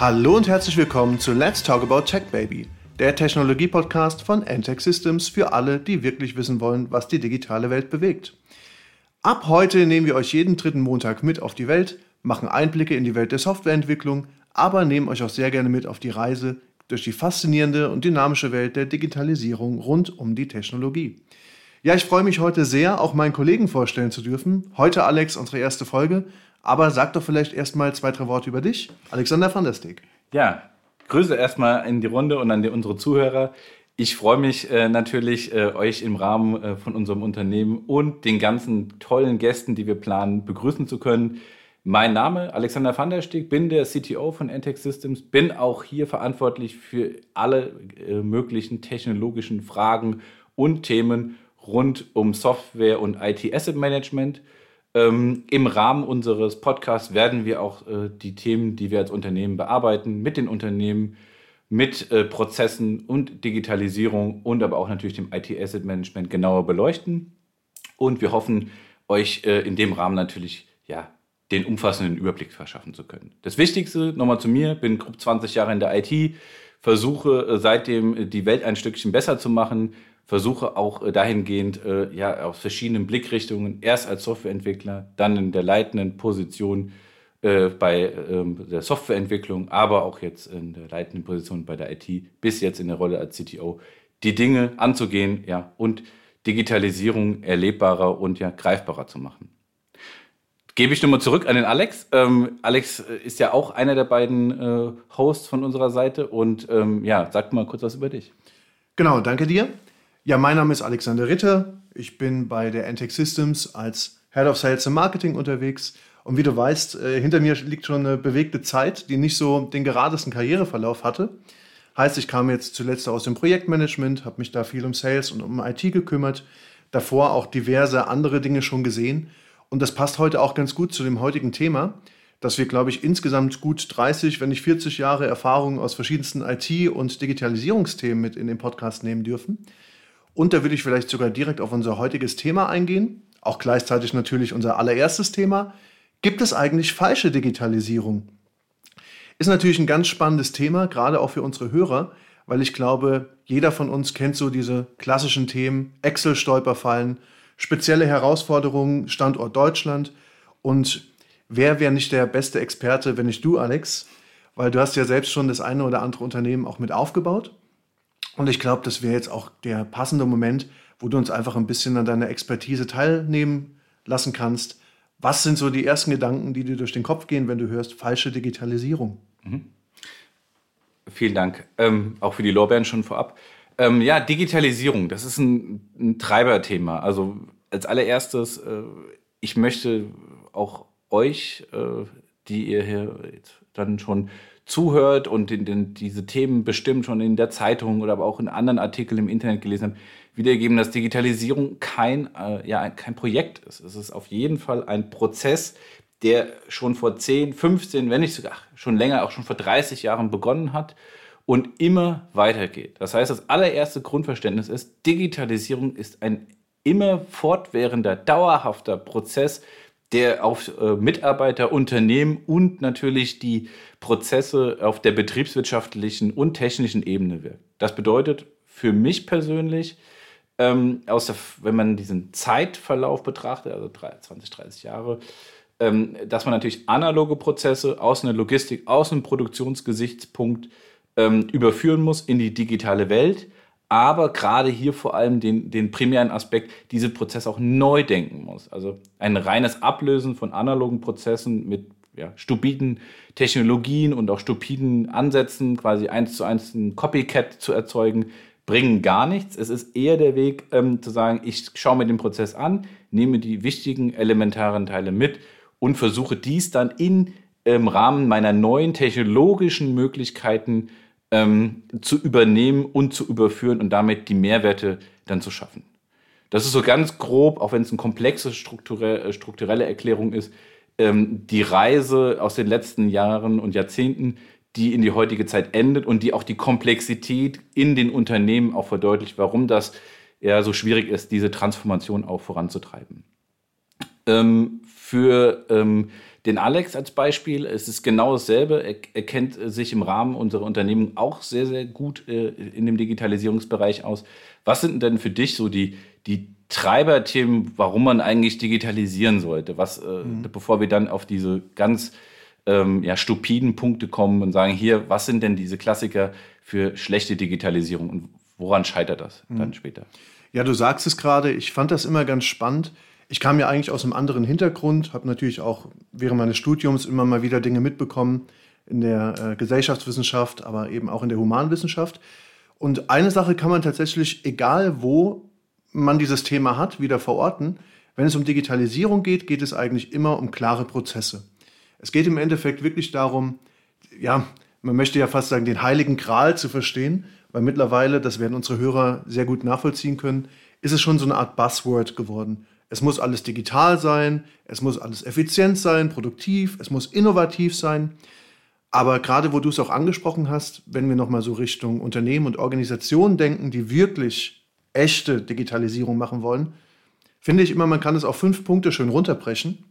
Hallo und herzlich willkommen zu Let's Talk About Tech Baby, der Technologie-Podcast von Entech Systems für alle, die wirklich wissen wollen, was die digitale Welt bewegt. Ab heute nehmen wir euch jeden dritten Montag mit auf die Welt, machen Einblicke in die Welt der Softwareentwicklung, aber nehmen euch auch sehr gerne mit auf die Reise durch die faszinierende und dynamische Welt der Digitalisierung rund um die Technologie. Ja, ich freue mich heute sehr, auch meinen Kollegen vorstellen zu dürfen. Heute, Alex, unsere erste Folge. Aber sag doch vielleicht erstmal zwei, drei Worte über dich. Alexander van der Steeg. Ja, Grüße erstmal in die Runde und an die, unsere Zuhörer. Ich freue mich äh, natürlich, äh, euch im Rahmen äh, von unserem Unternehmen und den ganzen tollen Gästen, die wir planen, begrüßen zu können. Mein Name Alexander van der Steeg, bin der CTO von Entech Systems, bin auch hier verantwortlich für alle äh, möglichen technologischen Fragen und Themen rund um Software und IT Asset Management. Ähm, Im Rahmen unseres Podcasts werden wir auch äh, die Themen, die wir als Unternehmen bearbeiten, mit den Unternehmen, mit äh, Prozessen und Digitalisierung und aber auch natürlich dem IT Asset Management genauer beleuchten. Und wir hoffen, euch äh, in dem Rahmen natürlich ja, den umfassenden Überblick verschaffen zu können. Das Wichtigste nochmal zu mir, bin grob 20 Jahre in der IT, versuche äh, seitdem die Welt ein Stückchen besser zu machen, versuche auch äh, dahingehend äh, ja aus verschiedenen Blickrichtungen, erst als Softwareentwickler, dann in der leitenden Position äh, bei ähm, der Softwareentwicklung, aber auch jetzt in der leitenden Position bei der IT, bis jetzt in der Rolle als CTO, die Dinge anzugehen, ja, und Digitalisierung erlebbarer und ja greifbarer zu machen. Gebe ich nochmal zurück an den Alex. Ähm, Alex äh, ist ja auch einer der beiden äh, Hosts von unserer Seite und ähm, ja, sag mal kurz was über dich. Genau, danke dir. Ja, mein Name ist Alexander Ritter. Ich bin bei der Entech Systems als Head of Sales and Marketing unterwegs. Und wie du weißt, äh, hinter mir liegt schon eine bewegte Zeit, die nicht so den geradesten Karriereverlauf hatte. Heißt, ich kam jetzt zuletzt aus dem Projektmanagement, habe mich da viel um Sales und um IT gekümmert, davor auch diverse andere Dinge schon gesehen. Und das passt heute auch ganz gut zu dem heutigen Thema, dass wir, glaube ich, insgesamt gut 30, wenn nicht 40 Jahre Erfahrung aus verschiedensten IT- und Digitalisierungsthemen mit in den Podcast nehmen dürfen. Und da würde ich vielleicht sogar direkt auf unser heutiges Thema eingehen, auch gleichzeitig natürlich unser allererstes Thema. Gibt es eigentlich falsche Digitalisierung? Ist natürlich ein ganz spannendes Thema, gerade auch für unsere Hörer, weil ich glaube, jeder von uns kennt so diese klassischen Themen, Excel-Stolperfallen, spezielle Herausforderungen, Standort Deutschland. Und wer wäre nicht der beste Experte, wenn nicht du, Alex? Weil du hast ja selbst schon das eine oder andere Unternehmen auch mit aufgebaut. Und ich glaube, das wäre jetzt auch der passende Moment, wo du uns einfach ein bisschen an deiner Expertise teilnehmen lassen kannst. Was sind so die ersten Gedanken, die dir durch den Kopf gehen, wenn du hörst falsche Digitalisierung? Mhm. Vielen Dank. Ähm, auch für die Lorbeeren schon vorab. Ähm, ja, Digitalisierung, das ist ein, ein Treiberthema. Also als allererstes, äh, ich möchte auch euch, äh, die ihr hier dann schon zuhört und den, den, diese Themen bestimmt schon in der Zeitung oder aber auch in anderen Artikeln im Internet gelesen haben, wiedergeben, dass Digitalisierung kein, äh, ja, kein Projekt ist. Es ist auf jeden Fall ein Prozess, der schon vor 10, 15, wenn nicht sogar schon länger, auch schon vor 30 Jahren begonnen hat und immer weitergeht. Das heißt, das allererste Grundverständnis ist, Digitalisierung ist ein immer fortwährender, dauerhafter Prozess, der auf äh, Mitarbeiter, Unternehmen und natürlich die Prozesse auf der betriebswirtschaftlichen und technischen Ebene wirkt. Das bedeutet für mich persönlich, ähm, der, wenn man diesen Zeitverlauf betrachtet, also 20, 30 Jahre, ähm, dass man natürlich analoge Prozesse aus einer Logistik, aus einem Produktionsgesichtspunkt ähm, überführen muss in die digitale Welt aber gerade hier vor allem den, den primären Aspekt, diese Prozesse auch neu denken muss. Also ein reines Ablösen von analogen Prozessen mit ja, stupiden Technologien und auch stupiden Ansätzen, quasi eins zu eins ein Copycat zu erzeugen, bringen gar nichts. Es ist eher der Weg ähm, zu sagen, ich schaue mir den Prozess an, nehme die wichtigen elementaren Teile mit und versuche dies dann in, im Rahmen meiner neuen technologischen Möglichkeiten ähm, zu übernehmen und zu überführen und damit die Mehrwerte dann zu schaffen. Das ist so ganz grob, auch wenn es eine komplexe strukturelle, äh, strukturelle Erklärung ist, ähm, die Reise aus den letzten Jahren und Jahrzehnten, die in die heutige Zeit endet und die auch die Komplexität in den Unternehmen auch verdeutlicht, warum das ja so schwierig ist, diese Transformation auch voranzutreiben. Ähm, für ähm, den Alex als Beispiel. Es ist genau dasselbe. Er, er kennt sich im Rahmen unserer Unternehmen auch sehr, sehr gut äh, in dem Digitalisierungsbereich aus. Was sind denn für dich so die, die Treiberthemen, warum man eigentlich digitalisieren sollte? Was, äh, mhm. bevor wir dann auf diese ganz ähm, ja, stupiden Punkte kommen und sagen, hier, was sind denn diese Klassiker für schlechte Digitalisierung und woran scheitert das mhm. dann später? Ja, du sagst es gerade, ich fand das immer ganz spannend. Ich kam ja eigentlich aus einem anderen Hintergrund, habe natürlich auch während meines Studiums immer mal wieder Dinge mitbekommen in der äh, Gesellschaftswissenschaft, aber eben auch in der Humanwissenschaft. Und eine Sache kann man tatsächlich, egal wo man dieses Thema hat, wieder verorten. Wenn es um Digitalisierung geht, geht es eigentlich immer um klare Prozesse. Es geht im Endeffekt wirklich darum, ja, man möchte ja fast sagen, den heiligen Gral zu verstehen, weil mittlerweile, das werden unsere Hörer sehr gut nachvollziehen können, ist es schon so eine Art Buzzword geworden. Es muss alles digital sein, es muss alles effizient sein, produktiv, es muss innovativ sein. Aber gerade wo du es auch angesprochen hast, wenn wir nochmal so Richtung Unternehmen und Organisationen denken, die wirklich echte Digitalisierung machen wollen, finde ich immer, man kann es auf fünf Punkte schön runterbrechen.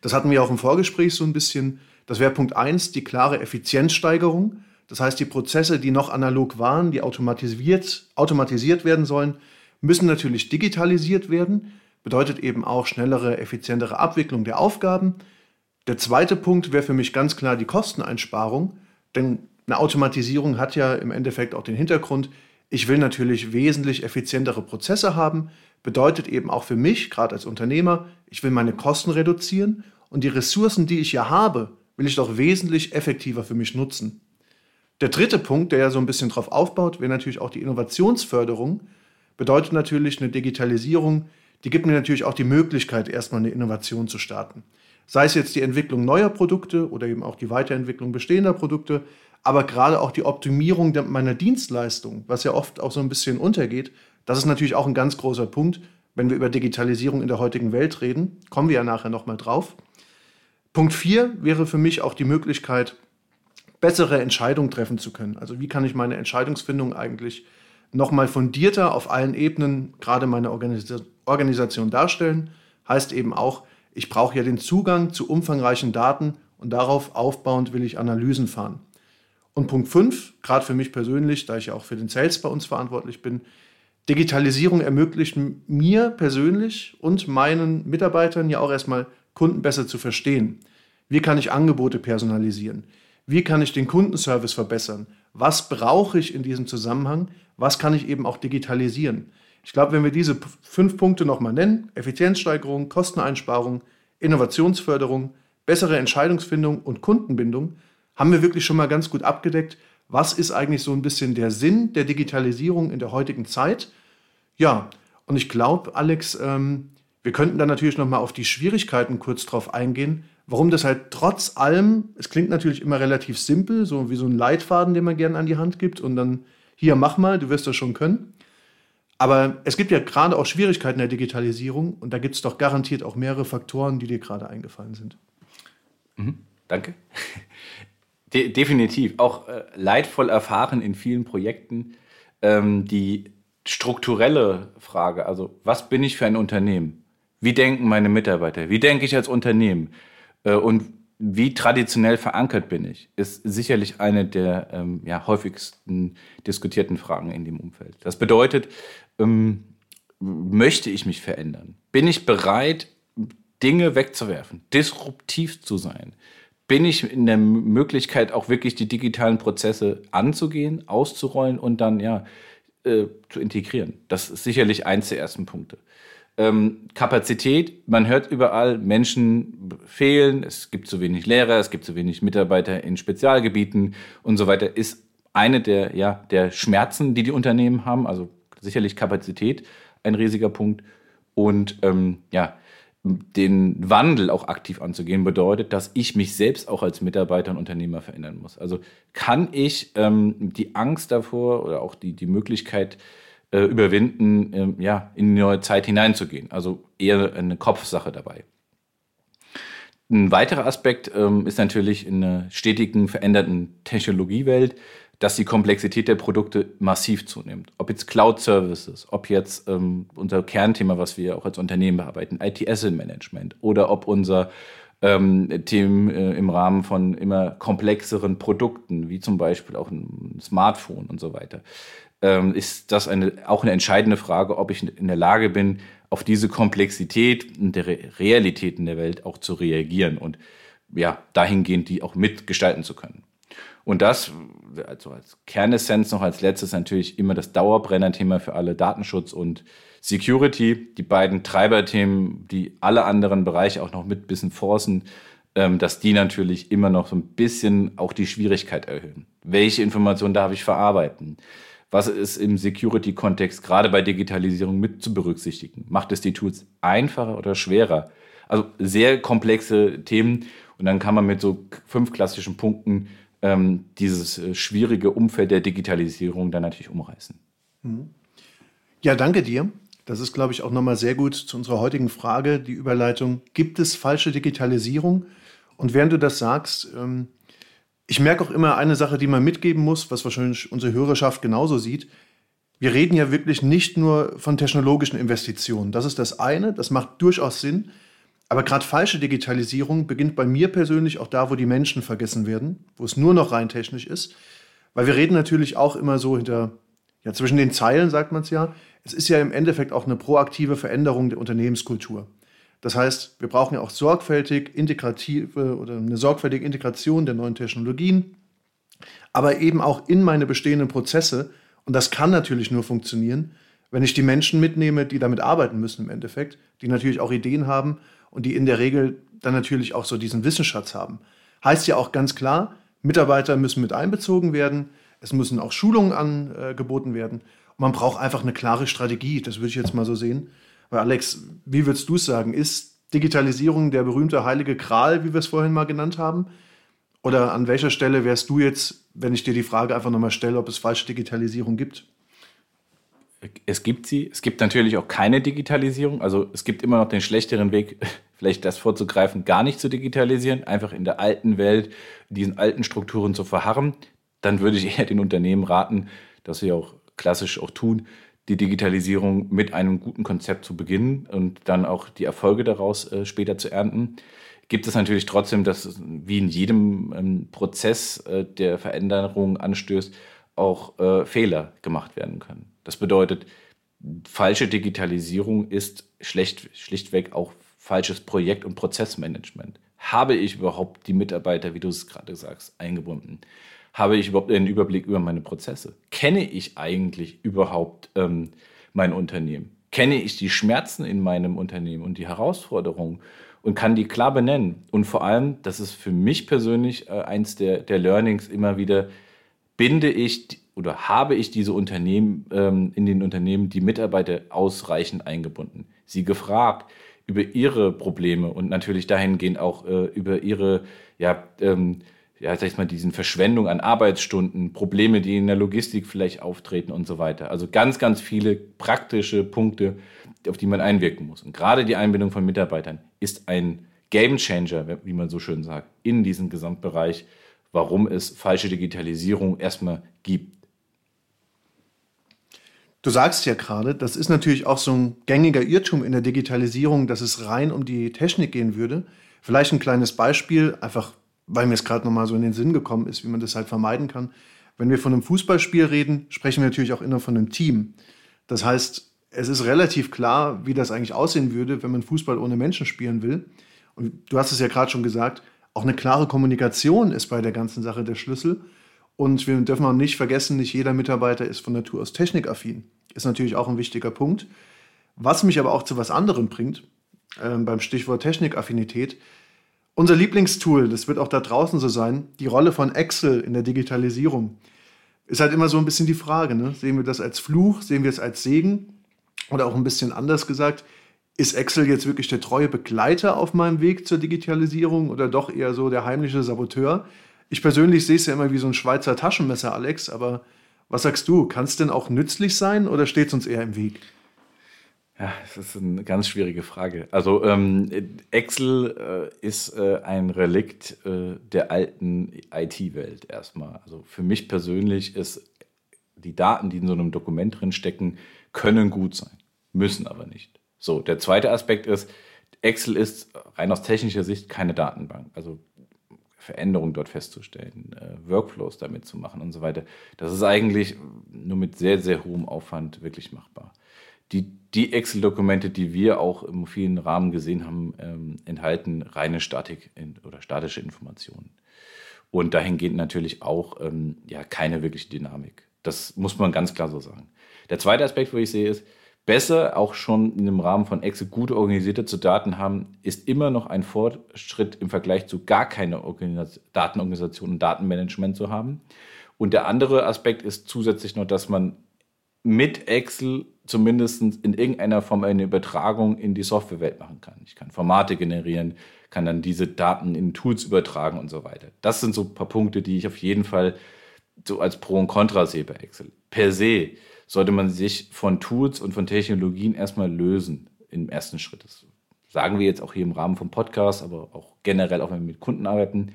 Das hatten wir auch im Vorgespräch so ein bisschen. Das wäre Punkt eins, die klare Effizienzsteigerung. Das heißt, die Prozesse, die noch analog waren, die automatisiert, automatisiert werden sollen, müssen natürlich digitalisiert werden bedeutet eben auch schnellere, effizientere Abwicklung der Aufgaben. Der zweite Punkt wäre für mich ganz klar die Kosteneinsparung, denn eine Automatisierung hat ja im Endeffekt auch den Hintergrund, ich will natürlich wesentlich effizientere Prozesse haben, bedeutet eben auch für mich, gerade als Unternehmer, ich will meine Kosten reduzieren und die Ressourcen, die ich ja habe, will ich doch wesentlich effektiver für mich nutzen. Der dritte Punkt, der ja so ein bisschen drauf aufbaut, wäre natürlich auch die Innovationsförderung, bedeutet natürlich eine Digitalisierung, die gibt mir natürlich auch die Möglichkeit, erstmal eine Innovation zu starten. Sei es jetzt die Entwicklung neuer Produkte oder eben auch die Weiterentwicklung bestehender Produkte, aber gerade auch die Optimierung meiner Dienstleistung, was ja oft auch so ein bisschen untergeht, das ist natürlich auch ein ganz großer Punkt, wenn wir über Digitalisierung in der heutigen Welt reden. Kommen wir ja nachher nochmal drauf. Punkt 4 wäre für mich auch die Möglichkeit, bessere Entscheidungen treffen zu können. Also wie kann ich meine Entscheidungsfindung eigentlich nochmal fundierter auf allen Ebenen, gerade meine Organis Organisation darstellen, heißt eben auch, ich brauche ja den Zugang zu umfangreichen Daten und darauf aufbauend will ich Analysen fahren. Und Punkt 5, gerade für mich persönlich, da ich ja auch für den Sales bei uns verantwortlich bin, Digitalisierung ermöglicht mir persönlich und meinen Mitarbeitern ja auch erstmal Kunden besser zu verstehen. Wie kann ich Angebote personalisieren? Wie kann ich den Kundenservice verbessern? Was brauche ich in diesem Zusammenhang? Was kann ich eben auch digitalisieren? Ich glaube, wenn wir diese fünf Punkte nochmal nennen, Effizienzsteigerung, Kosteneinsparung, Innovationsförderung, bessere Entscheidungsfindung und Kundenbindung, haben wir wirklich schon mal ganz gut abgedeckt, was ist eigentlich so ein bisschen der Sinn der Digitalisierung in der heutigen Zeit. Ja, und ich glaube, Alex, ähm, wir könnten da natürlich nochmal auf die Schwierigkeiten kurz drauf eingehen, warum das halt trotz allem, es klingt natürlich immer relativ simpel, so wie so ein Leitfaden, den man gerne an die Hand gibt und dann hier mach mal, du wirst das schon können. Aber es gibt ja gerade auch Schwierigkeiten der Digitalisierung und da gibt es doch garantiert auch mehrere Faktoren, die dir gerade eingefallen sind. Mhm, danke. De definitiv. Auch äh, leidvoll erfahren in vielen Projekten ähm, die strukturelle Frage, also was bin ich für ein Unternehmen? Wie denken meine Mitarbeiter? Wie denke ich als Unternehmen? Äh, und wie traditionell verankert bin ich, ist sicherlich eine der ähm, ja, häufigsten diskutierten Fragen in dem Umfeld. Das bedeutet, ähm, möchte ich mich verändern? Bin ich bereit, Dinge wegzuwerfen, disruptiv zu sein? Bin ich in der Möglichkeit, auch wirklich die digitalen Prozesse anzugehen, auszurollen und dann ja äh, zu integrieren? Das ist sicherlich eins der ersten Punkte. Ähm, Kapazität, man hört überall, Menschen fehlen, es gibt zu wenig Lehrer, es gibt zu wenig Mitarbeiter in Spezialgebieten und so weiter, ist eine der, ja, der Schmerzen, die die Unternehmen haben. Also sicherlich Kapazität ein riesiger Punkt. Und ähm, ja, den Wandel auch aktiv anzugehen, bedeutet, dass ich mich selbst auch als Mitarbeiter und Unternehmer verändern muss. Also kann ich ähm, die Angst davor oder auch die, die Möglichkeit äh, überwinden, ähm, ja, in die neue Zeit hineinzugehen. Also eher eine Kopfsache dabei. Ein weiterer Aspekt ähm, ist natürlich in einer stetigen, veränderten Technologiewelt dass die Komplexität der Produkte massiv zunimmt. Ob jetzt Cloud Services, ob jetzt ähm, unser Kernthema, was wir auch als Unternehmen bearbeiten, IT Asset Management oder ob unser ähm, Themen äh, im Rahmen von immer komplexeren Produkten, wie zum Beispiel auch ein Smartphone und so weiter, ähm, ist das eine, auch eine entscheidende Frage, ob ich in der Lage bin, auf diese Komplexität und der Re Realitäten der Welt auch zu reagieren und ja, dahingehend die auch mitgestalten zu können. Und das, also als Kernessenz noch als letztes natürlich immer das Dauerbrenner-Thema für alle Datenschutz und Security, die beiden Treiberthemen, die alle anderen Bereiche auch noch mit ein bisschen forcen, ähm, dass die natürlich immer noch so ein bisschen auch die Schwierigkeit erhöhen. Welche Informationen darf ich verarbeiten? Was ist im Security-Kontext gerade bei Digitalisierung mit zu berücksichtigen? Macht es die Tools einfacher oder schwerer? Also sehr komplexe Themen. Und dann kann man mit so fünf klassischen Punkten ähm, dieses äh, schwierige Umfeld der Digitalisierung dann natürlich umreißen. Mhm. Ja, danke dir. Das ist, glaube ich, auch nochmal sehr gut zu unserer heutigen Frage, die Überleitung. Gibt es falsche Digitalisierung? Und während du das sagst, ähm, ich merke auch immer eine Sache, die man mitgeben muss, was wahrscheinlich unsere Hörerschaft genauso sieht. Wir reden ja wirklich nicht nur von technologischen Investitionen. Das ist das eine, das macht durchaus Sinn. Aber gerade falsche Digitalisierung beginnt bei mir persönlich auch da, wo die Menschen vergessen werden, wo es nur noch rein technisch ist. Weil wir reden natürlich auch immer so hinter, ja, zwischen den Zeilen sagt man es ja. Es ist ja im Endeffekt auch eine proaktive Veränderung der Unternehmenskultur. Das heißt, wir brauchen ja auch sorgfältig integrative oder eine sorgfältige Integration der neuen Technologien, aber eben auch in meine bestehenden Prozesse. Und das kann natürlich nur funktionieren, wenn ich die Menschen mitnehme, die damit arbeiten müssen im Endeffekt, die natürlich auch Ideen haben und die in der Regel dann natürlich auch so diesen Wissensschatz haben. Heißt ja auch ganz klar, Mitarbeiter müssen mit einbezogen werden, es müssen auch Schulungen angeboten werden und man braucht einfach eine klare Strategie, das würde ich jetzt mal so sehen. Alex, wie würdest du es sagen, ist Digitalisierung der berühmte heilige Kral, wie wir es vorhin mal genannt haben? Oder an welcher Stelle wärst du jetzt, wenn ich dir die Frage einfach nochmal stelle, ob es falsche Digitalisierung gibt? Es gibt sie. Es gibt natürlich auch keine Digitalisierung. Also es gibt immer noch den schlechteren Weg, vielleicht das vorzugreifen, gar nicht zu digitalisieren, einfach in der alten Welt, in diesen alten Strukturen zu verharren. Dann würde ich eher den Unternehmen raten, dass sie auch klassisch auch tun, die Digitalisierung mit einem guten Konzept zu beginnen und dann auch die Erfolge daraus äh, später zu ernten. Gibt es natürlich trotzdem, dass wie in jedem ähm, Prozess äh, der Veränderung anstößt, auch äh, Fehler gemacht werden können. Das bedeutet, falsche Digitalisierung ist schlecht, schlichtweg auch falsches Projekt- und Prozessmanagement. Habe ich überhaupt die Mitarbeiter, wie du es gerade sagst, eingebunden? Habe ich überhaupt einen Überblick über meine Prozesse? Kenne ich eigentlich überhaupt ähm, mein Unternehmen? Kenne ich die Schmerzen in meinem Unternehmen und die Herausforderungen und kann die klar benennen? Und vor allem, das ist für mich persönlich äh, eins der, der Learnings immer wieder, binde ich oder habe ich diese Unternehmen ähm, in den Unternehmen die Mitarbeiter ausreichend eingebunden, sie gefragt über ihre Probleme und natürlich dahingehend auch äh, über ihre ja ähm, ja, sag ich mal, diesen Verschwendung an Arbeitsstunden, Probleme, die in der Logistik vielleicht auftreten und so weiter. Also ganz, ganz viele praktische Punkte, auf die man einwirken muss. Und gerade die Einbindung von Mitarbeitern ist ein Game Changer, wie man so schön sagt, in diesem Gesamtbereich, warum es falsche Digitalisierung erstmal gibt. Du sagst ja gerade, das ist natürlich auch so ein gängiger Irrtum in der Digitalisierung, dass es rein um die Technik gehen würde. Vielleicht ein kleines Beispiel, einfach weil mir es gerade nochmal so in den Sinn gekommen ist, wie man das halt vermeiden kann. Wenn wir von einem Fußballspiel reden, sprechen wir natürlich auch immer von einem Team. Das heißt, es ist relativ klar, wie das eigentlich aussehen würde, wenn man Fußball ohne Menschen spielen will. Und du hast es ja gerade schon gesagt, auch eine klare Kommunikation ist bei der ganzen Sache der Schlüssel. Und wir dürfen auch nicht vergessen, nicht jeder Mitarbeiter ist von Natur aus technikaffin. Ist natürlich auch ein wichtiger Punkt. Was mich aber auch zu was anderem bringt, äh, beim Stichwort Technikaffinität. Unser Lieblingstool, das wird auch da draußen so sein, die Rolle von Excel in der Digitalisierung. Ist halt immer so ein bisschen die Frage, ne? sehen wir das als Fluch, sehen wir es als Segen? Oder auch ein bisschen anders gesagt, ist Excel jetzt wirklich der treue Begleiter auf meinem Weg zur Digitalisierung oder doch eher so der heimliche Saboteur? Ich persönlich sehe es ja immer wie so ein Schweizer Taschenmesser, Alex, aber was sagst du? Kann es denn auch nützlich sein oder steht es uns eher im Weg? Ja, das ist eine ganz schwierige Frage. Also ähm, Excel äh, ist äh, ein Relikt äh, der alten IT-Welt erstmal. Also für mich persönlich ist die Daten, die in so einem Dokument drin stecken, können gut sein, müssen aber nicht. So, der zweite Aspekt ist, Excel ist rein aus technischer Sicht keine Datenbank. Also Veränderungen dort festzustellen, äh, Workflows damit zu machen und so weiter. Das ist eigentlich nur mit sehr, sehr hohem Aufwand wirklich machbar. Die, die Excel-Dokumente, die wir auch im vielen Rahmen gesehen haben, ähm, enthalten reine Statik in, oder statische Informationen. Und dahingehend natürlich auch ähm, ja, keine wirkliche Dynamik. Das muss man ganz klar so sagen. Der zweite Aspekt, wo ich sehe, ist, besser auch schon in dem Rahmen von Excel gut organisierte zu Daten haben, ist immer noch ein Fortschritt im Vergleich zu gar keine Datenorganisation und Datenmanagement zu haben. Und der andere Aspekt ist zusätzlich noch, dass man mit Excel zumindest in irgendeiner Form eine Übertragung in die Softwarewelt machen kann. Ich kann Formate generieren, kann dann diese Daten in Tools übertragen und so weiter. Das sind so ein paar Punkte, die ich auf jeden Fall so als Pro und Contra sehe bei Excel. Per se sollte man sich von Tools und von Technologien erstmal lösen im ersten Schritt. Das sagen wir jetzt auch hier im Rahmen vom Podcast, aber auch generell, auch wenn wir mit Kunden arbeiten.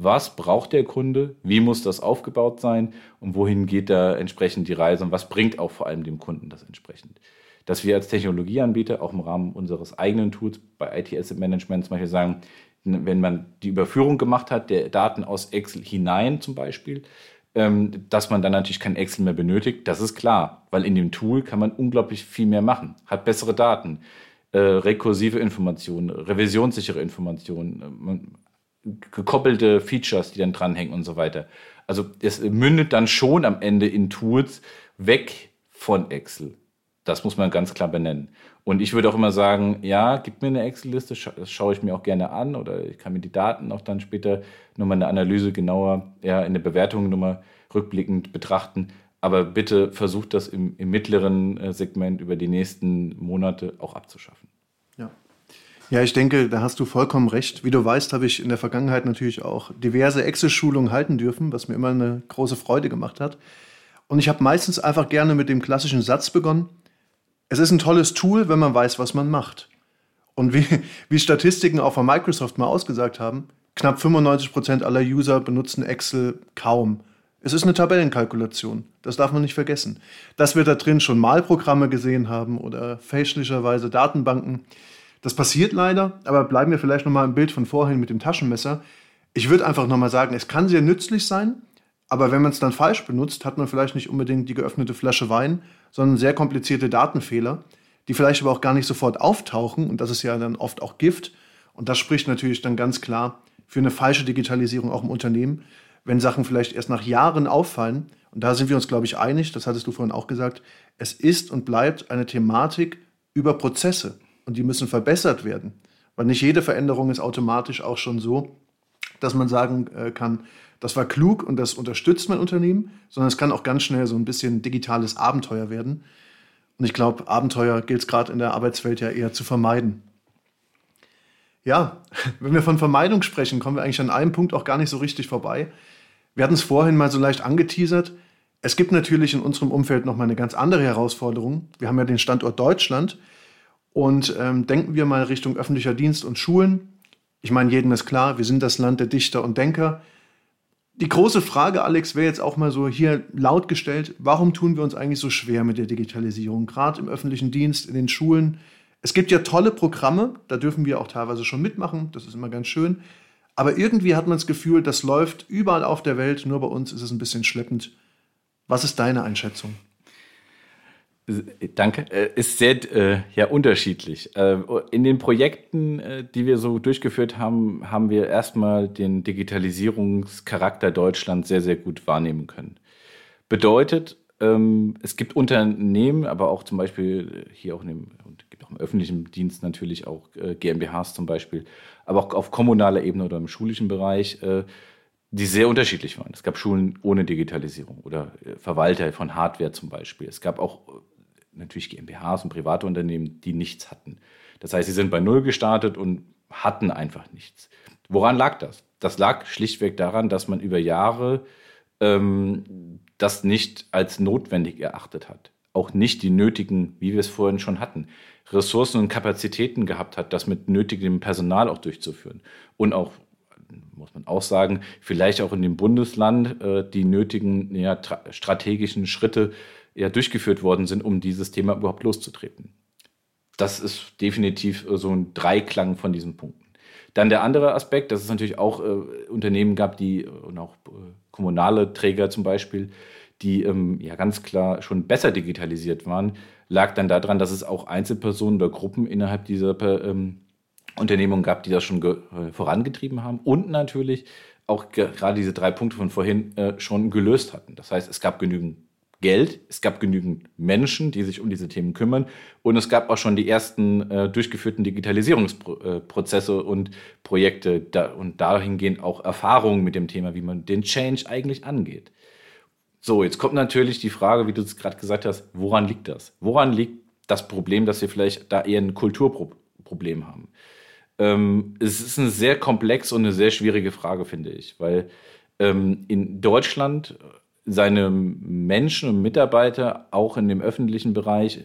Was braucht der Kunde? Wie muss das aufgebaut sein? Und wohin geht da entsprechend die Reise? Und was bringt auch vor allem dem Kunden das entsprechend? Dass wir als Technologieanbieter auch im Rahmen unseres eigenen Tools bei IT Asset Management zum Beispiel sagen, wenn man die Überführung gemacht hat, der Daten aus Excel hinein zum Beispiel, ähm, dass man dann natürlich kein Excel mehr benötigt. Das ist klar, weil in dem Tool kann man unglaublich viel mehr machen, hat bessere Daten, äh, rekursive Informationen, revisionssichere Informationen, äh, gekoppelte Features, die dann dranhängen und so weiter. Also es mündet dann schon am Ende in Tools weg von Excel. Das muss man ganz klar benennen. Und ich würde auch immer sagen, ja, gib mir eine Excel-Liste, das schaue ich mir auch gerne an oder ich kann mir die Daten auch dann später nochmal eine Analyse genauer, ja, in der Bewertung nochmal rückblickend betrachten. Aber bitte versucht das im, im mittleren äh, Segment über die nächsten Monate auch abzuschaffen. Ja. Ich denke, da hast du vollkommen recht. Wie du weißt, habe ich in der Vergangenheit natürlich auch diverse Excel-Schulungen halten dürfen, was mir immer eine große Freude gemacht hat. Und ich habe meistens einfach gerne mit dem klassischen Satz begonnen es ist ein tolles Tool, wenn man weiß, was man macht. Und wie, wie Statistiken auch von Microsoft mal ausgesagt haben, knapp 95 Prozent aller User benutzen Excel kaum. Es ist eine Tabellenkalkulation, das darf man nicht vergessen. Dass wir da drin schon Malprogramme gesehen haben oder fälschlicherweise Datenbanken, das passiert leider, aber bleiben wir vielleicht nochmal im Bild von vorhin mit dem Taschenmesser. Ich würde einfach nochmal sagen, es kann sehr nützlich sein, aber wenn man es dann falsch benutzt, hat man vielleicht nicht unbedingt die geöffnete Flasche Wein, sondern sehr komplizierte Datenfehler, die vielleicht aber auch gar nicht sofort auftauchen. Und das ist ja dann oft auch Gift. Und das spricht natürlich dann ganz klar für eine falsche Digitalisierung auch im Unternehmen, wenn Sachen vielleicht erst nach Jahren auffallen. Und da sind wir uns, glaube ich, einig, das hattest du vorhin auch gesagt, es ist und bleibt eine Thematik über Prozesse. Und die müssen verbessert werden. Weil nicht jede Veränderung ist automatisch auch schon so, dass man sagen äh, kann, das war klug und das unterstützt mein Unternehmen, sondern es kann auch ganz schnell so ein bisschen digitales Abenteuer werden. Und ich glaube, Abenteuer gilt es gerade in der Arbeitswelt ja eher zu vermeiden. Ja, wenn wir von Vermeidung sprechen, kommen wir eigentlich an einem Punkt auch gar nicht so richtig vorbei. Wir hatten es vorhin mal so leicht angeteasert. Es gibt natürlich in unserem Umfeld noch mal eine ganz andere Herausforderung. Wir haben ja den Standort Deutschland und ähm, denken wir mal Richtung öffentlicher Dienst und Schulen. Ich meine, jedem ist klar, wir sind das Land der Dichter und Denker. Die große Frage, Alex, wäre jetzt auch mal so hier laut gestellt, warum tun wir uns eigentlich so schwer mit der Digitalisierung, gerade im öffentlichen Dienst, in den Schulen? Es gibt ja tolle Programme, da dürfen wir auch teilweise schon mitmachen, das ist immer ganz schön. Aber irgendwie hat man das Gefühl, das läuft überall auf der Welt, nur bei uns ist es ein bisschen schleppend. Was ist deine Einschätzung? Danke. Äh, ist sehr äh, ja, unterschiedlich. Äh, in den Projekten, die wir so durchgeführt haben, haben wir erstmal den Digitalisierungscharakter Deutschlands sehr, sehr gut wahrnehmen können. Bedeutet, ähm, es gibt Unternehmen, aber auch zum Beispiel hier auch in dem, und gibt auch im öffentlichen Dienst natürlich auch GmbHs zum Beispiel, aber auch auf kommunaler Ebene oder im schulischen Bereich, die sehr unterschiedlich waren. Es gab Schulen ohne Digitalisierung oder Verwalter von Hardware zum Beispiel. Es gab auch natürlich GmbHs und private Unternehmen, die nichts hatten. Das heißt, sie sind bei Null gestartet und hatten einfach nichts. Woran lag das? Das lag schlichtweg daran, dass man über Jahre ähm, das nicht als notwendig erachtet hat. Auch nicht die nötigen, wie wir es vorhin schon hatten, Ressourcen und Kapazitäten gehabt hat, das mit nötigem Personal auch durchzuführen. Und auch, muss man auch sagen, vielleicht auch in dem Bundesland äh, die nötigen ja, strategischen Schritte ja, durchgeführt worden sind, um dieses Thema überhaupt loszutreten. das ist definitiv äh, so ein Dreiklang von diesen Punkten. Dann der andere Aspekt, dass es natürlich auch äh, Unternehmen gab, die äh, und auch äh, kommunale Träger zum Beispiel, die ähm, ja ganz klar schon besser digitalisiert waren, lag dann daran, dass es auch Einzelpersonen oder Gruppen innerhalb dieser ähm, Unternehmung gab, die das schon äh, vorangetrieben haben und natürlich auch gerade diese drei Punkte von vorhin äh, schon gelöst hatten. Das heißt, es gab genügend Geld, es gab genügend Menschen, die sich um diese Themen kümmern und es gab auch schon die ersten äh, durchgeführten Digitalisierungsprozesse und Projekte da, und dahingehend auch Erfahrungen mit dem Thema, wie man den Change eigentlich angeht. So, jetzt kommt natürlich die Frage, wie du es gerade gesagt hast, woran liegt das? Woran liegt das Problem, dass wir vielleicht da eher ein Kulturproblem haben? Ähm, es ist eine sehr komplex und eine sehr schwierige Frage, finde ich, weil ähm, in Deutschland seine Menschen und Mitarbeiter auch in dem öffentlichen Bereich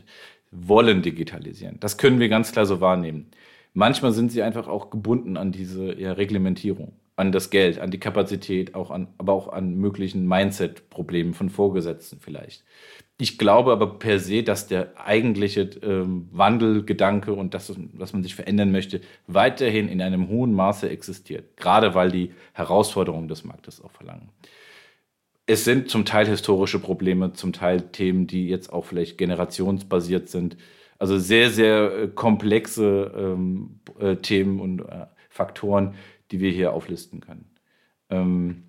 wollen digitalisieren. Das können wir ganz klar so wahrnehmen. Manchmal sind sie einfach auch gebunden an diese ja, Reglementierung, an das Geld, an die Kapazität, auch an, aber auch an möglichen Mindset-Problemen von Vorgesetzten vielleicht. Ich glaube aber per se, dass der eigentliche ähm, Wandelgedanke und das, was man sich verändern möchte, weiterhin in einem hohen Maße existiert. Gerade weil die Herausforderungen des Marktes auch verlangen es sind zum Teil historische Probleme, zum Teil Themen, die jetzt auch vielleicht generationsbasiert sind. Also sehr, sehr äh, komplexe ähm, äh, Themen und äh, Faktoren, die wir hier auflisten können. Ähm,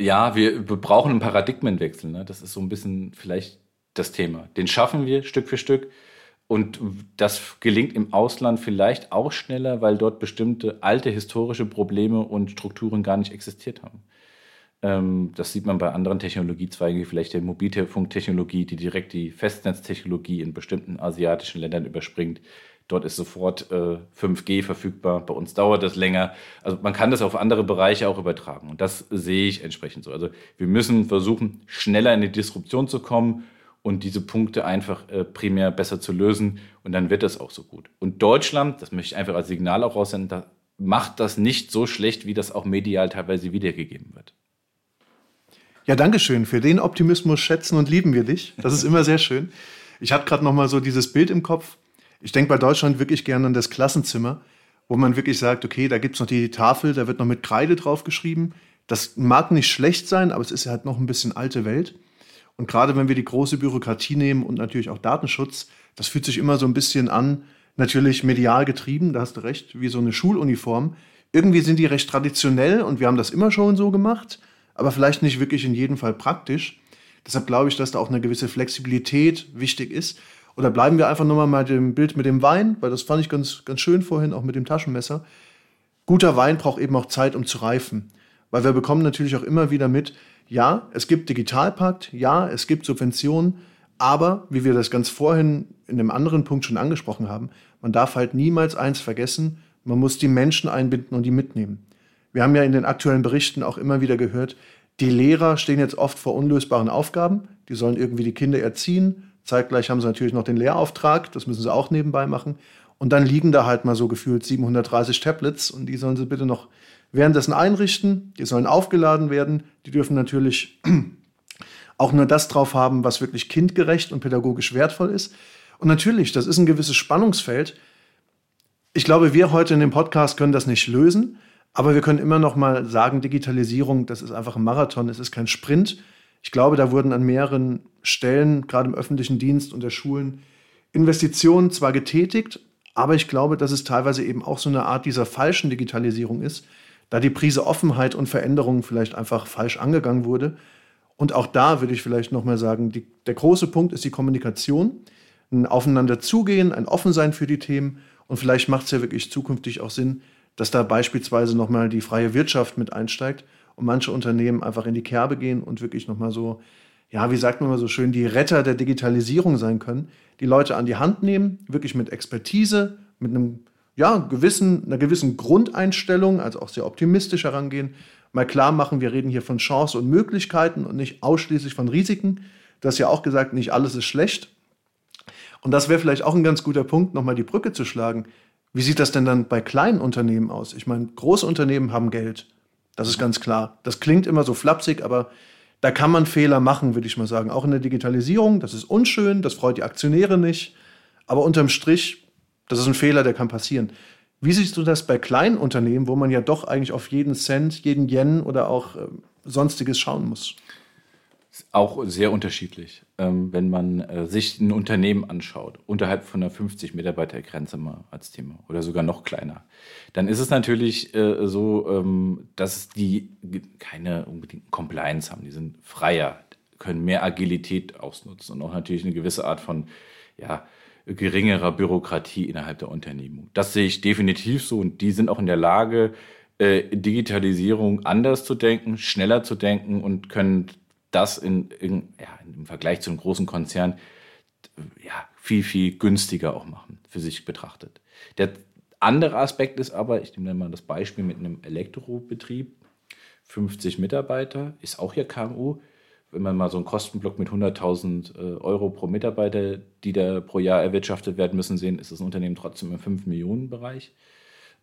ja, wir, wir, brauchen einen Paradigmenwechsel. Ne? Das ist so ein bisschen vielleicht das Thema. Den schaffen wir Stück für Stück. Und das gelingt im Ausland vielleicht auch schneller, weil dort bestimmte alte historische Probleme und Strukturen gar nicht existiert haben. Ähm, das sieht man bei anderen Technologiezweigen, wie vielleicht der Mobilfunktechnologie, die direkt die Festnetztechnologie in bestimmten asiatischen Ländern überspringt. Dort ist sofort äh, 5G verfügbar. Bei uns dauert das länger. Also man kann das auf andere Bereiche auch übertragen. Und das sehe ich entsprechend so. Also wir müssen versuchen, schneller in die Disruption zu kommen und diese Punkte einfach äh, primär besser zu lösen. Und dann wird das auch so gut. Und Deutschland, das möchte ich einfach als Signal auch raussenden, da macht das nicht so schlecht, wie das auch medial teilweise wiedergegeben wird. Ja, danke schön. Für den Optimismus schätzen und lieben wir dich. Das ist immer sehr schön. Ich hatte gerade noch mal so dieses Bild im Kopf. Ich denke bei Deutschland wirklich gerne an das Klassenzimmer, wo man wirklich sagt, okay, da gibt es noch die Tafel, da wird noch mit Kreide drauf geschrieben. Das mag nicht schlecht sein, aber es ist ja halt noch ein bisschen alte Welt. Und gerade wenn wir die große Bürokratie nehmen und natürlich auch Datenschutz, das fühlt sich immer so ein bisschen an, natürlich medial getrieben, da hast du recht, wie so eine Schuluniform. Irgendwie sind die recht traditionell und wir haben das immer schon so gemacht aber vielleicht nicht wirklich in jedem Fall praktisch. Deshalb glaube ich, dass da auch eine gewisse Flexibilität wichtig ist. Oder bleiben wir einfach nochmal bei dem Bild mit dem Wein, weil das fand ich ganz, ganz schön vorhin, auch mit dem Taschenmesser. Guter Wein braucht eben auch Zeit, um zu reifen. Weil wir bekommen natürlich auch immer wieder mit, ja, es gibt Digitalpakt, ja, es gibt Subventionen, aber, wie wir das ganz vorhin in einem anderen Punkt schon angesprochen haben, man darf halt niemals eins vergessen, man muss die Menschen einbinden und die mitnehmen. Wir haben ja in den aktuellen Berichten auch immer wieder gehört, die Lehrer stehen jetzt oft vor unlösbaren Aufgaben. Die sollen irgendwie die Kinder erziehen. Zeitgleich haben sie natürlich noch den Lehrauftrag. Das müssen sie auch nebenbei machen. Und dann liegen da halt mal so gefühlt 730 Tablets und die sollen sie bitte noch währenddessen einrichten. Die sollen aufgeladen werden. Die dürfen natürlich auch nur das drauf haben, was wirklich kindgerecht und pädagogisch wertvoll ist. Und natürlich, das ist ein gewisses Spannungsfeld. Ich glaube, wir heute in dem Podcast können das nicht lösen. Aber wir können immer noch mal sagen, Digitalisierung, das ist einfach ein Marathon, es ist kein Sprint. Ich glaube, da wurden an mehreren Stellen, gerade im öffentlichen Dienst und der Schulen, Investitionen zwar getätigt, aber ich glaube, dass es teilweise eben auch so eine Art dieser falschen Digitalisierung ist, da die Prise Offenheit und Veränderung vielleicht einfach falsch angegangen wurde. Und auch da würde ich vielleicht noch mal sagen, die, der große Punkt ist die Kommunikation, ein Aufeinander zugehen, ein Offensein für die Themen. Und vielleicht macht es ja wirklich zukünftig auch Sinn, dass da beispielsweise nochmal die freie Wirtschaft mit einsteigt und manche Unternehmen einfach in die Kerbe gehen und wirklich nochmal so, ja, wie sagt man mal so schön, die Retter der Digitalisierung sein können, die Leute an die Hand nehmen, wirklich mit Expertise, mit einem ja, gewissen, einer gewissen Grundeinstellung, also auch sehr optimistisch herangehen, mal klar machen, wir reden hier von Chancen und Möglichkeiten und nicht ausschließlich von Risiken. Du hast ja auch gesagt, nicht alles ist schlecht. Und das wäre vielleicht auch ein ganz guter Punkt, nochmal die Brücke zu schlagen. Wie sieht das denn dann bei kleinen Unternehmen aus? Ich meine, große Unternehmen haben Geld. Das ist ganz klar. Das klingt immer so flapsig, aber da kann man Fehler machen, würde ich mal sagen. Auch in der Digitalisierung. Das ist unschön, das freut die Aktionäre nicht. Aber unterm Strich, das ist ein Fehler, der kann passieren. Wie siehst du das bei kleinen Unternehmen, wo man ja doch eigentlich auf jeden Cent, jeden Yen oder auch äh, sonstiges schauen muss? Auch sehr unterschiedlich. Ähm, wenn man äh, sich ein Unternehmen anschaut, unterhalb von einer 50 Mitarbeiter Grenze mal als Thema oder sogar noch kleiner, dann ist es natürlich äh, so, ähm, dass die keine unbedingten Compliance haben. Die sind freier, können mehr Agilität ausnutzen und auch natürlich eine gewisse Art von ja, geringerer Bürokratie innerhalb der Unternehmung. Das sehe ich definitiv so und die sind auch in der Lage, äh, Digitalisierung anders zu denken, schneller zu denken und können das in, in, ja, im Vergleich zu einem großen Konzern ja, viel, viel günstiger auch machen, für sich betrachtet. Der andere Aspekt ist aber, ich nehme mal das Beispiel mit einem Elektrobetrieb, 50 Mitarbeiter, ist auch hier KMU, wenn man mal so einen Kostenblock mit 100.000 äh, Euro pro Mitarbeiter, die da pro Jahr erwirtschaftet werden müssen, sehen, ist das Unternehmen trotzdem im 5-Millionen-Bereich.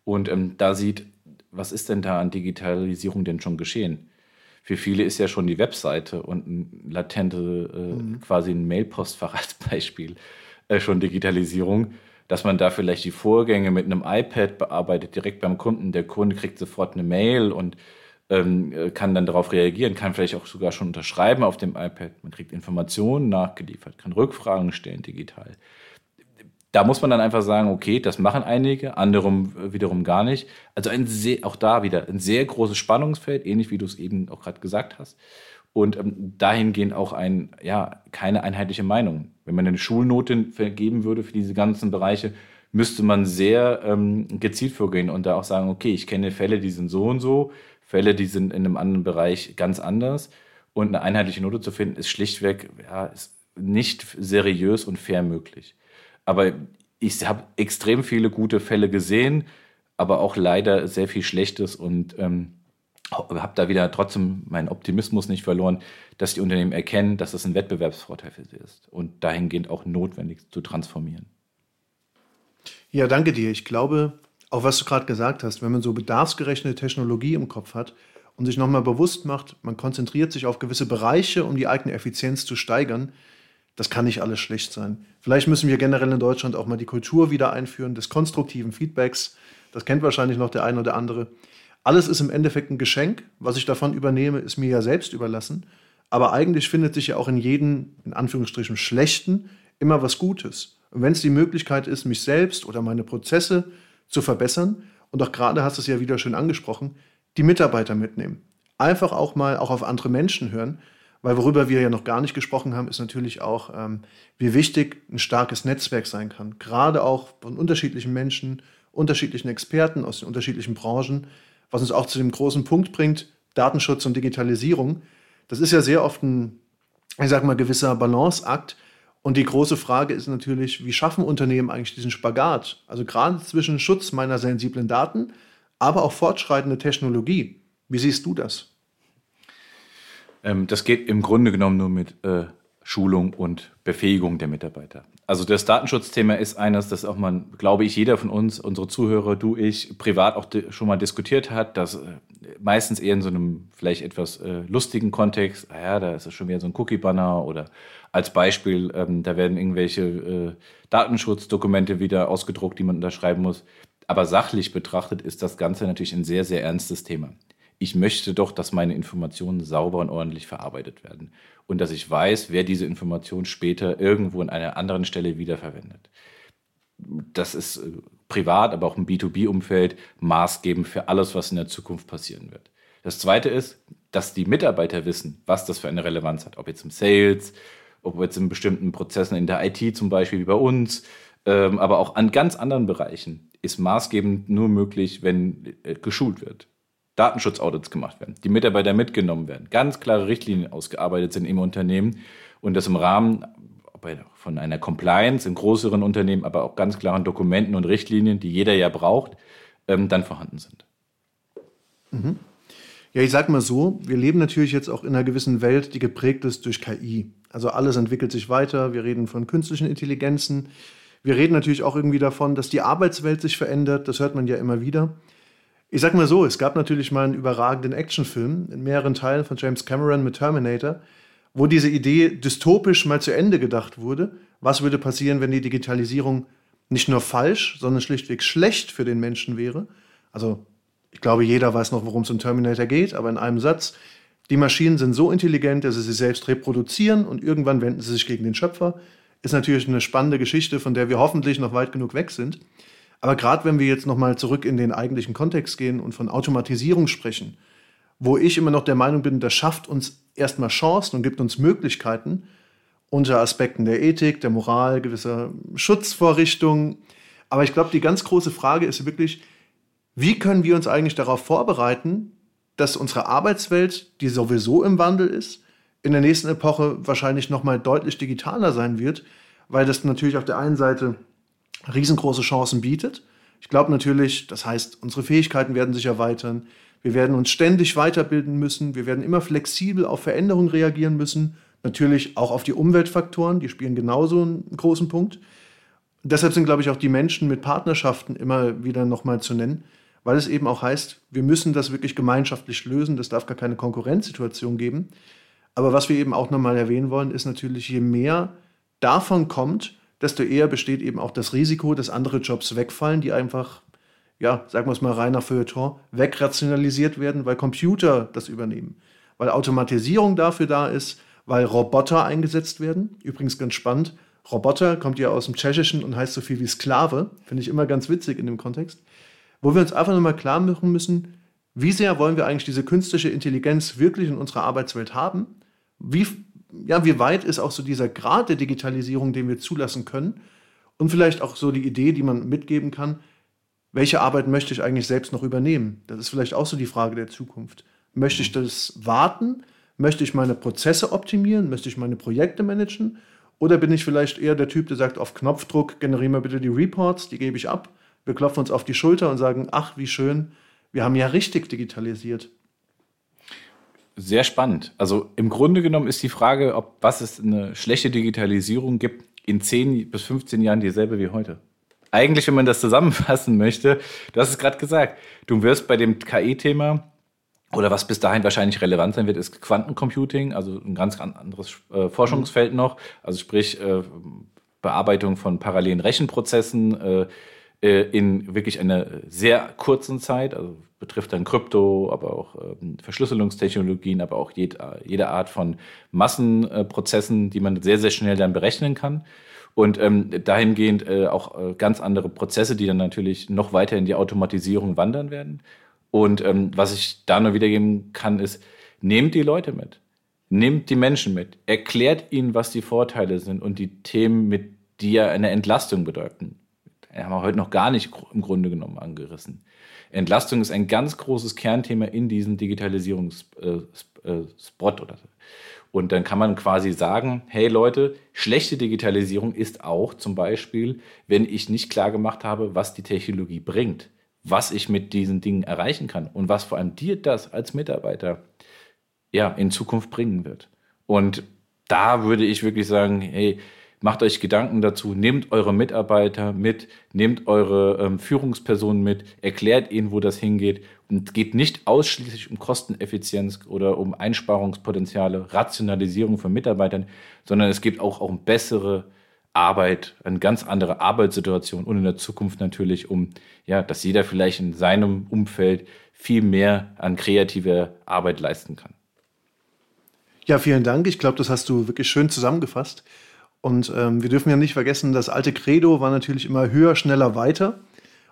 Und ähm, da sieht, was ist denn da an Digitalisierung denn schon geschehen? Für viele ist ja schon die Webseite und ein latente, äh, mhm. quasi ein Mailpostfach als Beispiel äh, schon Digitalisierung, dass man da vielleicht die Vorgänge mit einem iPad bearbeitet, direkt beim Kunden. Der Kunde kriegt sofort eine Mail und ähm, äh, kann dann darauf reagieren, kann vielleicht auch sogar schon unterschreiben auf dem iPad. Man kriegt Informationen nachgeliefert, kann Rückfragen stellen digital. Da muss man dann einfach sagen, okay, das machen einige, andere wiederum gar nicht. Also ein sehr, auch da wieder ein sehr großes Spannungsfeld, ähnlich wie du es eben auch gerade gesagt hast. Und ähm, dahingehend auch ein, ja, keine einheitliche Meinung. Wenn man eine Schulnote vergeben würde für diese ganzen Bereiche, müsste man sehr ähm, gezielt vorgehen und da auch sagen, okay, ich kenne Fälle, die sind so und so, Fälle, die sind in einem anderen Bereich ganz anders. Und eine einheitliche Note zu finden, ist schlichtweg ja, ist nicht seriös und fair möglich. Aber ich habe extrem viele gute Fälle gesehen, aber auch leider sehr viel Schlechtes und ähm, habe da wieder trotzdem meinen Optimismus nicht verloren, dass die Unternehmen erkennen, dass das ein Wettbewerbsvorteil für sie ist und dahingehend auch notwendig zu transformieren. Ja, danke dir. Ich glaube, auch was du gerade gesagt hast, wenn man so bedarfsgerechnete Technologie im Kopf hat und sich nochmal bewusst macht, man konzentriert sich auf gewisse Bereiche, um die eigene Effizienz zu steigern, das kann nicht alles schlecht sein. Vielleicht müssen wir generell in Deutschland auch mal die Kultur wieder einführen, des konstruktiven Feedbacks. Das kennt wahrscheinlich noch der eine oder andere. Alles ist im Endeffekt ein Geschenk. Was ich davon übernehme, ist mir ja selbst überlassen. Aber eigentlich findet sich ja auch in jedem, in Anführungsstrichen, Schlechten immer was Gutes. Und wenn es die Möglichkeit ist, mich selbst oder meine Prozesse zu verbessern. Und auch gerade hast du es ja wieder schön angesprochen, die Mitarbeiter mitnehmen. Einfach auch mal auch auf andere Menschen hören, weil worüber wir ja noch gar nicht gesprochen haben, ist natürlich auch, ähm, wie wichtig ein starkes Netzwerk sein kann. Gerade auch von unterschiedlichen Menschen, unterschiedlichen Experten aus den unterschiedlichen Branchen, was uns auch zu dem großen Punkt bringt, Datenschutz und Digitalisierung. Das ist ja sehr oft ein, ich sag mal, gewisser Balanceakt, und die große Frage ist natürlich, wie schaffen Unternehmen eigentlich diesen Spagat? Also gerade zwischen Schutz meiner sensiblen Daten, aber auch fortschreitende Technologie. Wie siehst du das? Ähm, das geht im Grunde genommen nur mit äh, Schulung und Befähigung der Mitarbeiter. Also das Datenschutzthema ist eines, das auch man, glaube ich, jeder von uns, unsere Zuhörer, du, ich, privat auch schon mal diskutiert hat, das äh, meistens eher in so einem vielleicht etwas äh, lustigen Kontext, ah ja, da ist es schon wieder so ein Cookie-Banner oder als Beispiel, ähm, da werden irgendwelche äh, Datenschutzdokumente wieder ausgedruckt, die man unterschreiben muss. Aber sachlich betrachtet ist das Ganze natürlich ein sehr, sehr ernstes Thema. Ich möchte doch, dass meine Informationen sauber und ordentlich verarbeitet werden und dass ich weiß, wer diese Information später irgendwo an einer anderen Stelle wiederverwendet. Das ist äh, privat, aber auch im B2B-Umfeld maßgebend für alles, was in der Zukunft passieren wird. Das Zweite ist, dass die Mitarbeiter wissen, was das für eine Relevanz hat, ob jetzt im Sales, ob jetzt in bestimmten Prozessen in der IT zum Beispiel wie bei uns, ähm, aber auch an ganz anderen Bereichen ist maßgebend nur möglich, wenn äh, geschult wird. Datenschutzaudits gemacht werden, die Mitarbeiter mitgenommen werden, ganz klare Richtlinien ausgearbeitet sind im Unternehmen und das im Rahmen von einer Compliance in größeren Unternehmen, aber auch ganz klaren Dokumenten und Richtlinien, die jeder ja braucht, ähm, dann vorhanden sind. Mhm. Ja, ich sag mal so, wir leben natürlich jetzt auch in einer gewissen Welt, die geprägt ist durch KI. Also alles entwickelt sich weiter. Wir reden von künstlichen Intelligenzen. Wir reden natürlich auch irgendwie davon, dass die Arbeitswelt sich verändert. Das hört man ja immer wieder. Ich sag mal so, es gab natürlich mal einen überragenden Actionfilm in mehreren Teilen von James Cameron mit Terminator, wo diese Idee dystopisch mal zu Ende gedacht wurde. Was würde passieren, wenn die Digitalisierung nicht nur falsch, sondern schlichtweg schlecht für den Menschen wäre? Also ich glaube, jeder weiß noch, worum es im Terminator geht, aber in einem Satz, die Maschinen sind so intelligent, dass sie sich selbst reproduzieren und irgendwann wenden sie sich gegen den Schöpfer. Ist natürlich eine spannende Geschichte, von der wir hoffentlich noch weit genug weg sind. Aber gerade wenn wir jetzt nochmal zurück in den eigentlichen Kontext gehen und von Automatisierung sprechen, wo ich immer noch der Meinung bin, das schafft uns erstmal Chancen und gibt uns Möglichkeiten unter Aspekten der Ethik, der Moral, gewisser Schutzvorrichtungen. Aber ich glaube, die ganz große Frage ist wirklich, wie können wir uns eigentlich darauf vorbereiten, dass unsere Arbeitswelt, die sowieso im Wandel ist, in der nächsten Epoche wahrscheinlich nochmal deutlich digitaler sein wird, weil das natürlich auf der einen Seite riesengroße Chancen bietet. Ich glaube natürlich, das heißt, unsere Fähigkeiten werden sich erweitern. Wir werden uns ständig weiterbilden müssen. Wir werden immer flexibel auf Veränderungen reagieren müssen. Natürlich auch auf die Umweltfaktoren, die spielen genauso einen großen Punkt. deshalb sind, glaube ich, auch die Menschen mit Partnerschaften immer wieder nochmal zu nennen, weil es eben auch heißt, wir müssen das wirklich gemeinschaftlich lösen. Das darf gar keine Konkurrenzsituation geben. Aber was wir eben auch nochmal erwähnen wollen, ist natürlich, je mehr davon kommt, desto eher besteht eben auch das Risiko, dass andere Jobs wegfallen, die einfach, ja, sagen wir es mal reiner Feuilleton, wegrationalisiert werden, weil Computer das übernehmen. Weil Automatisierung dafür da ist, weil Roboter eingesetzt werden. Übrigens ganz spannend. Roboter kommt ja aus dem Tschechischen und heißt so viel wie Sklave. Finde ich immer ganz witzig in dem Kontext. Wo wir uns einfach nochmal klar machen müssen, wie sehr wollen wir eigentlich diese künstliche Intelligenz wirklich in unserer Arbeitswelt haben? Wie ja, wie weit ist auch so dieser Grad der Digitalisierung, den wir zulassen können? Und vielleicht auch so die Idee, die man mitgeben kann, welche Arbeit möchte ich eigentlich selbst noch übernehmen? Das ist vielleicht auch so die Frage der Zukunft. Möchte ich das warten? Möchte ich meine Prozesse optimieren? Möchte ich meine Projekte managen? Oder bin ich vielleicht eher der Typ, der sagt, auf Knopfdruck generieren wir bitte die Reports, die gebe ich ab. Wir klopfen uns auf die Schulter und sagen, ach, wie schön, wir haben ja richtig digitalisiert. Sehr spannend. Also im Grunde genommen ist die Frage, ob was es eine schlechte Digitalisierung gibt, in 10 bis 15 Jahren dieselbe wie heute. Eigentlich, wenn man das zusammenfassen möchte, du hast es gerade gesagt, du wirst bei dem KI-Thema oder was bis dahin wahrscheinlich relevant sein wird, ist Quantencomputing, also ein ganz anderes äh, Forschungsfeld noch, also sprich äh, Bearbeitung von parallelen Rechenprozessen äh, äh in wirklich einer sehr kurzen Zeit, also betrifft dann Krypto, aber auch ähm, Verschlüsselungstechnologien, aber auch jed, jede Art von Massenprozessen, die man sehr, sehr schnell dann berechnen kann. Und ähm, dahingehend äh, auch äh, ganz andere Prozesse, die dann natürlich noch weiter in die Automatisierung wandern werden. Und ähm, was ich da nur wiedergeben kann, ist, nehmt die Leute mit. Nehmt die Menschen mit. Erklärt ihnen, was die Vorteile sind und die Themen, mit die ja eine Entlastung bedeuten. Haben wir heute noch gar nicht im Grunde genommen angerissen. Entlastung ist ein ganz großes Kernthema in diesem Digitalisierungsspot äh, äh, oder so. Und dann kann man quasi sagen, hey Leute, schlechte Digitalisierung ist auch zum Beispiel, wenn ich nicht klar gemacht habe, was die Technologie bringt, was ich mit diesen Dingen erreichen kann und was vor allem dir das als Mitarbeiter ja in Zukunft bringen wird. Und da würde ich wirklich sagen, hey, macht euch Gedanken dazu, nehmt eure Mitarbeiter mit, nehmt eure ähm, Führungspersonen mit, erklärt ihnen, wo das hingeht und geht nicht ausschließlich um Kosteneffizienz oder um Einsparungspotenziale, Rationalisierung von Mitarbeitern, sondern es geht auch um bessere Arbeit, eine ganz andere Arbeitssituation und in der Zukunft natürlich um, ja, dass jeder vielleicht in seinem Umfeld viel mehr an kreativer Arbeit leisten kann. Ja, vielen Dank. Ich glaube, das hast du wirklich schön zusammengefasst. Und ähm, wir dürfen ja nicht vergessen, das alte Credo war natürlich immer höher, schneller, weiter.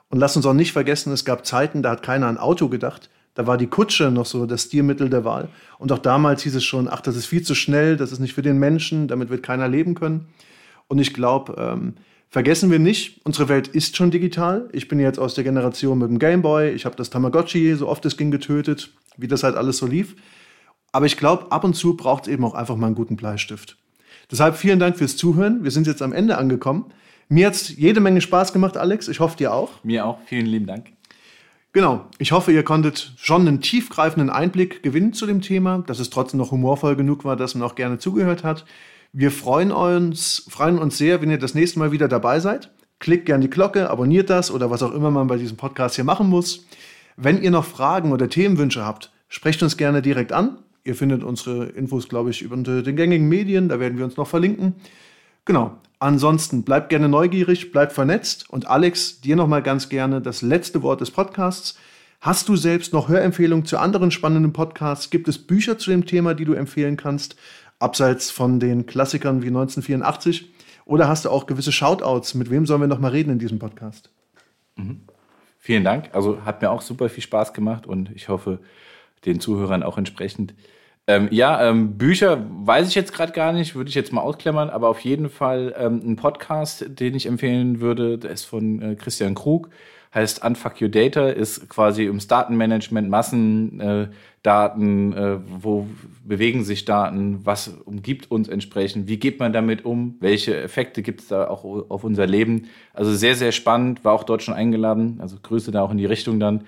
Und lass uns auch nicht vergessen, es gab Zeiten, da hat keiner an Auto gedacht. Da war die Kutsche noch so das Stilmittel der Wahl. Und auch damals hieß es schon, ach, das ist viel zu schnell, das ist nicht für den Menschen, damit wird keiner leben können. Und ich glaube, ähm, vergessen wir nicht, unsere Welt ist schon digital. Ich bin jetzt aus der Generation mit dem Gameboy, ich habe das Tamagotchi so oft es ging getötet, wie das halt alles so lief. Aber ich glaube, ab und zu braucht es eben auch einfach mal einen guten Bleistift. Deshalb vielen Dank fürs Zuhören. Wir sind jetzt am Ende angekommen. Mir hat es jede Menge Spaß gemacht, Alex. Ich hoffe, dir auch. Mir auch. Vielen lieben Dank. Genau. Ich hoffe, ihr konntet schon einen tiefgreifenden Einblick gewinnen zu dem Thema, dass es trotzdem noch humorvoll genug war, dass man auch gerne zugehört hat. Wir freuen uns, freuen uns sehr, wenn ihr das nächste Mal wieder dabei seid. Klickt gerne die Glocke, abonniert das oder was auch immer man bei diesem Podcast hier machen muss. Wenn ihr noch Fragen oder Themenwünsche habt, sprecht uns gerne direkt an Ihr findet unsere Infos, glaube ich, über den gängigen Medien. Da werden wir uns noch verlinken. Genau. Ansonsten bleibt gerne neugierig, bleibt vernetzt. Und Alex, dir nochmal ganz gerne das letzte Wort des Podcasts. Hast du selbst noch Hörempfehlungen zu anderen spannenden Podcasts? Gibt es Bücher zu dem Thema, die du empfehlen kannst, abseits von den Klassikern wie 1984? Oder hast du auch gewisse Shoutouts? Mit wem sollen wir noch mal reden in diesem Podcast? Mhm. Vielen Dank. Also hat mir auch super viel Spaß gemacht und ich hoffe, den Zuhörern auch entsprechend. Ähm, ja, ähm, Bücher weiß ich jetzt gerade gar nicht, würde ich jetzt mal ausklammern, aber auf jeden Fall ähm, ein Podcast, den ich empfehlen würde, der ist von äh, Christian Krug heißt Unfuck Your Data, ist quasi ums Datenmanagement, Massendaten, äh, äh, wo bewegen sich Daten, was umgibt uns entsprechend, wie geht man damit um, welche Effekte gibt es da auch auf unser Leben. Also sehr, sehr spannend, war auch dort schon eingeladen, also Grüße da auch in die Richtung dann.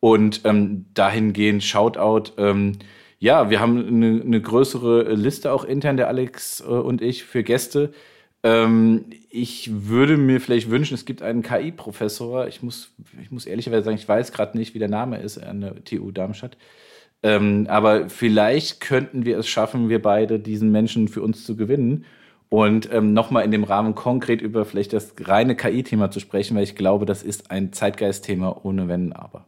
Und ähm, dahingehend Shoutout. Ähm, ja, wir haben eine, eine größere Liste auch intern, der Alex äh, und ich, für Gäste. Ähm, ich würde mir vielleicht wünschen, es gibt einen KI-Professor. Ich muss, ich muss ehrlicherweise sagen, ich weiß gerade nicht, wie der Name ist an der TU Darmstadt. Ähm, aber vielleicht könnten wir es schaffen, wir beide diesen Menschen für uns zu gewinnen und ähm, nochmal in dem Rahmen konkret über vielleicht das reine KI-Thema zu sprechen, weil ich glaube, das ist ein Zeitgeist-Thema ohne Wenn, aber.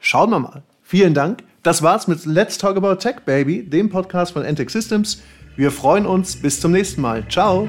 Schauen wir mal. Vielen Dank. Das war's mit Let's Talk About Tech, Baby, dem Podcast von Entech Systems. Wir freuen uns. Bis zum nächsten Mal. Ciao.